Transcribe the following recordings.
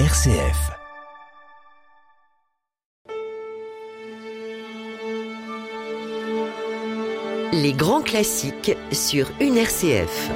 RCF. Les grands classiques sur une RCF.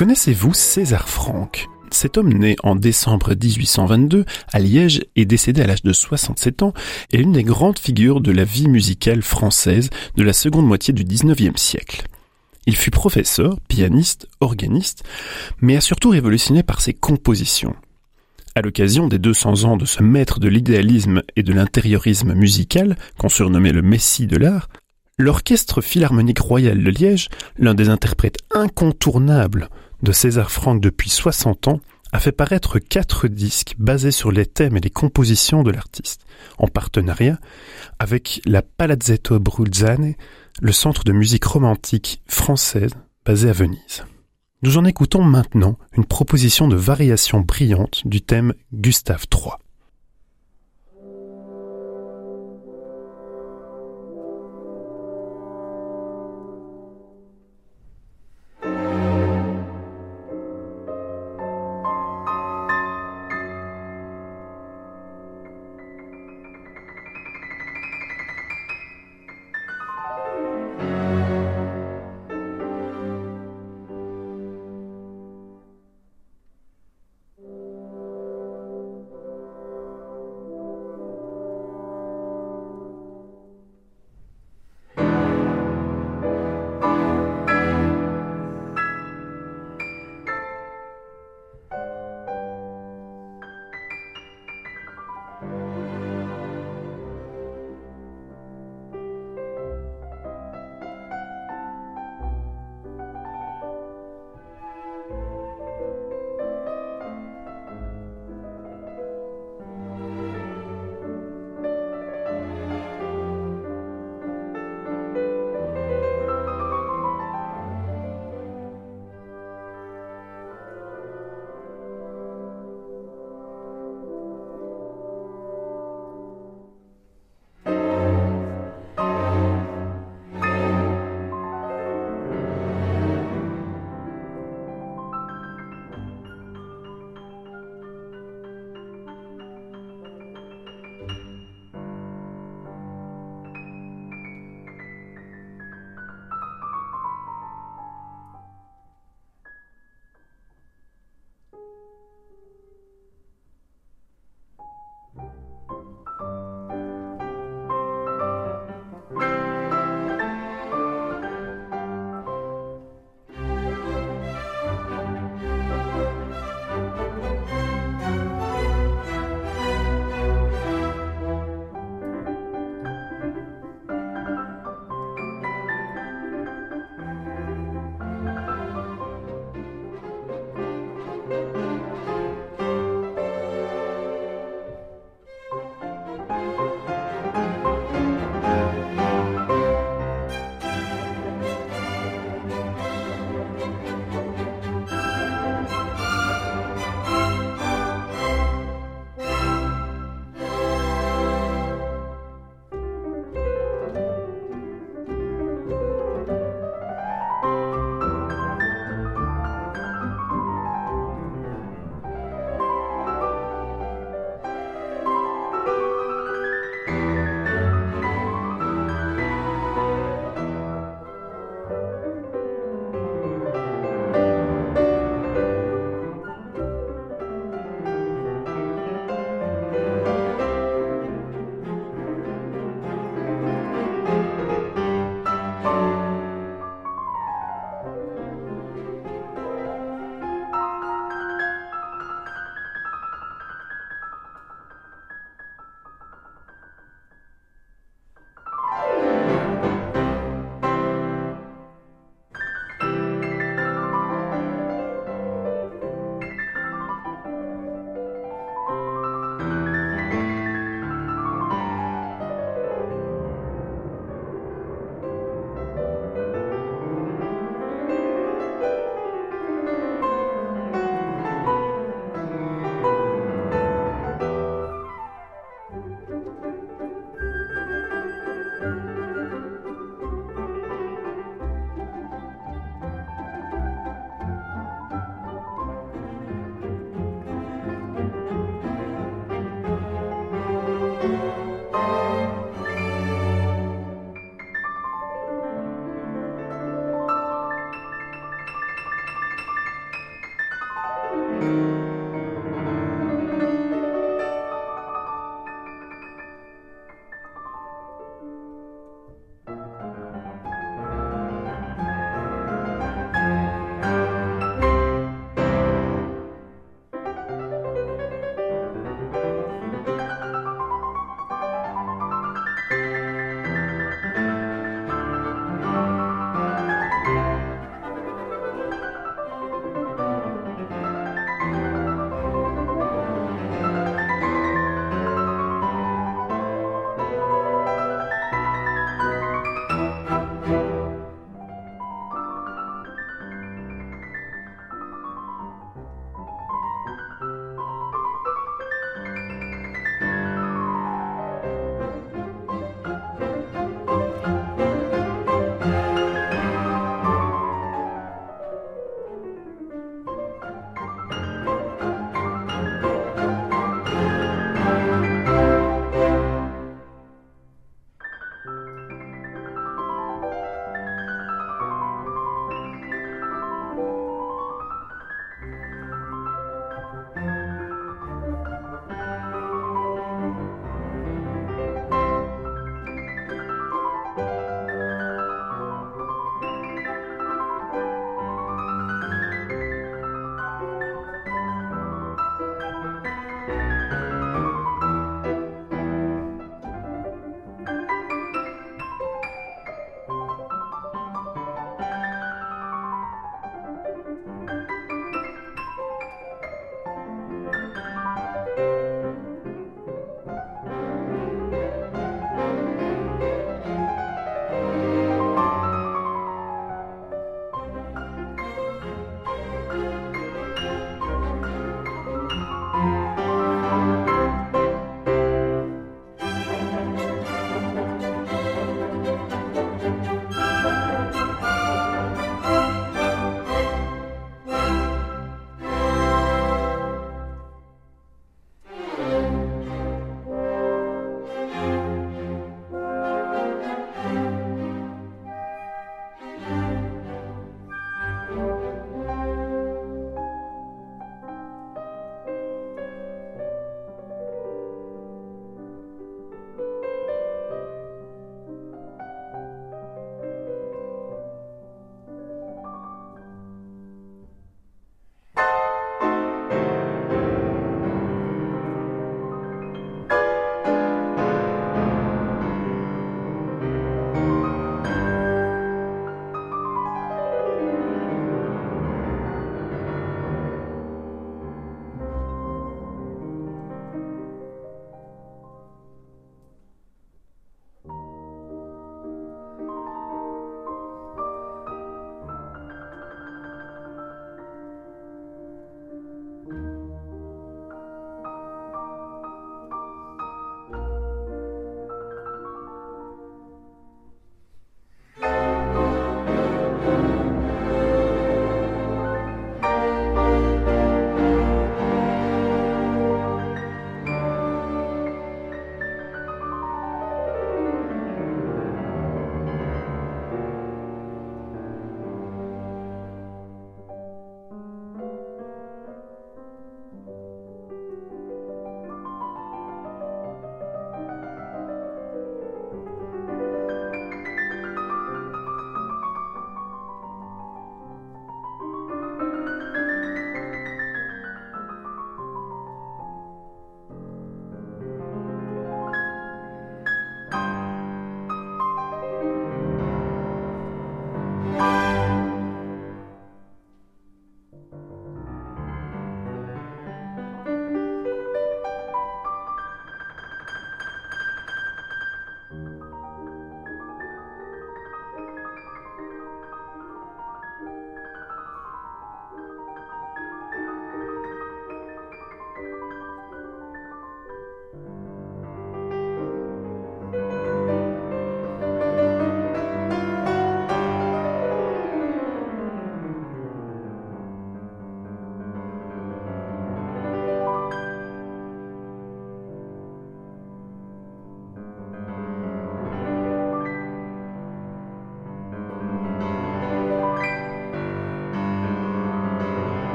Connaissez-vous César Franck? Cet homme né en décembre 1822 à Liège et décédé à l'âge de 67 ans est l'une des grandes figures de la vie musicale française de la seconde moitié du 19e siècle. Il fut professeur, pianiste, organiste, mais a surtout révolutionné par ses compositions. À l'occasion des 200 ans de ce maître de l'idéalisme et de l'intériorisme musical, qu'on surnommait le Messie de l'art, l'Orchestre Philharmonique Royal de Liège, l'un des interprètes incontournables de César Franck depuis 60 ans, a fait paraître quatre disques basés sur les thèmes et les compositions de l'artiste, en partenariat avec la Palazzetto Bruzzane, le centre de musique romantique française basé à Venise. Nous en écoutons maintenant une proposition de variation brillante du thème Gustave III.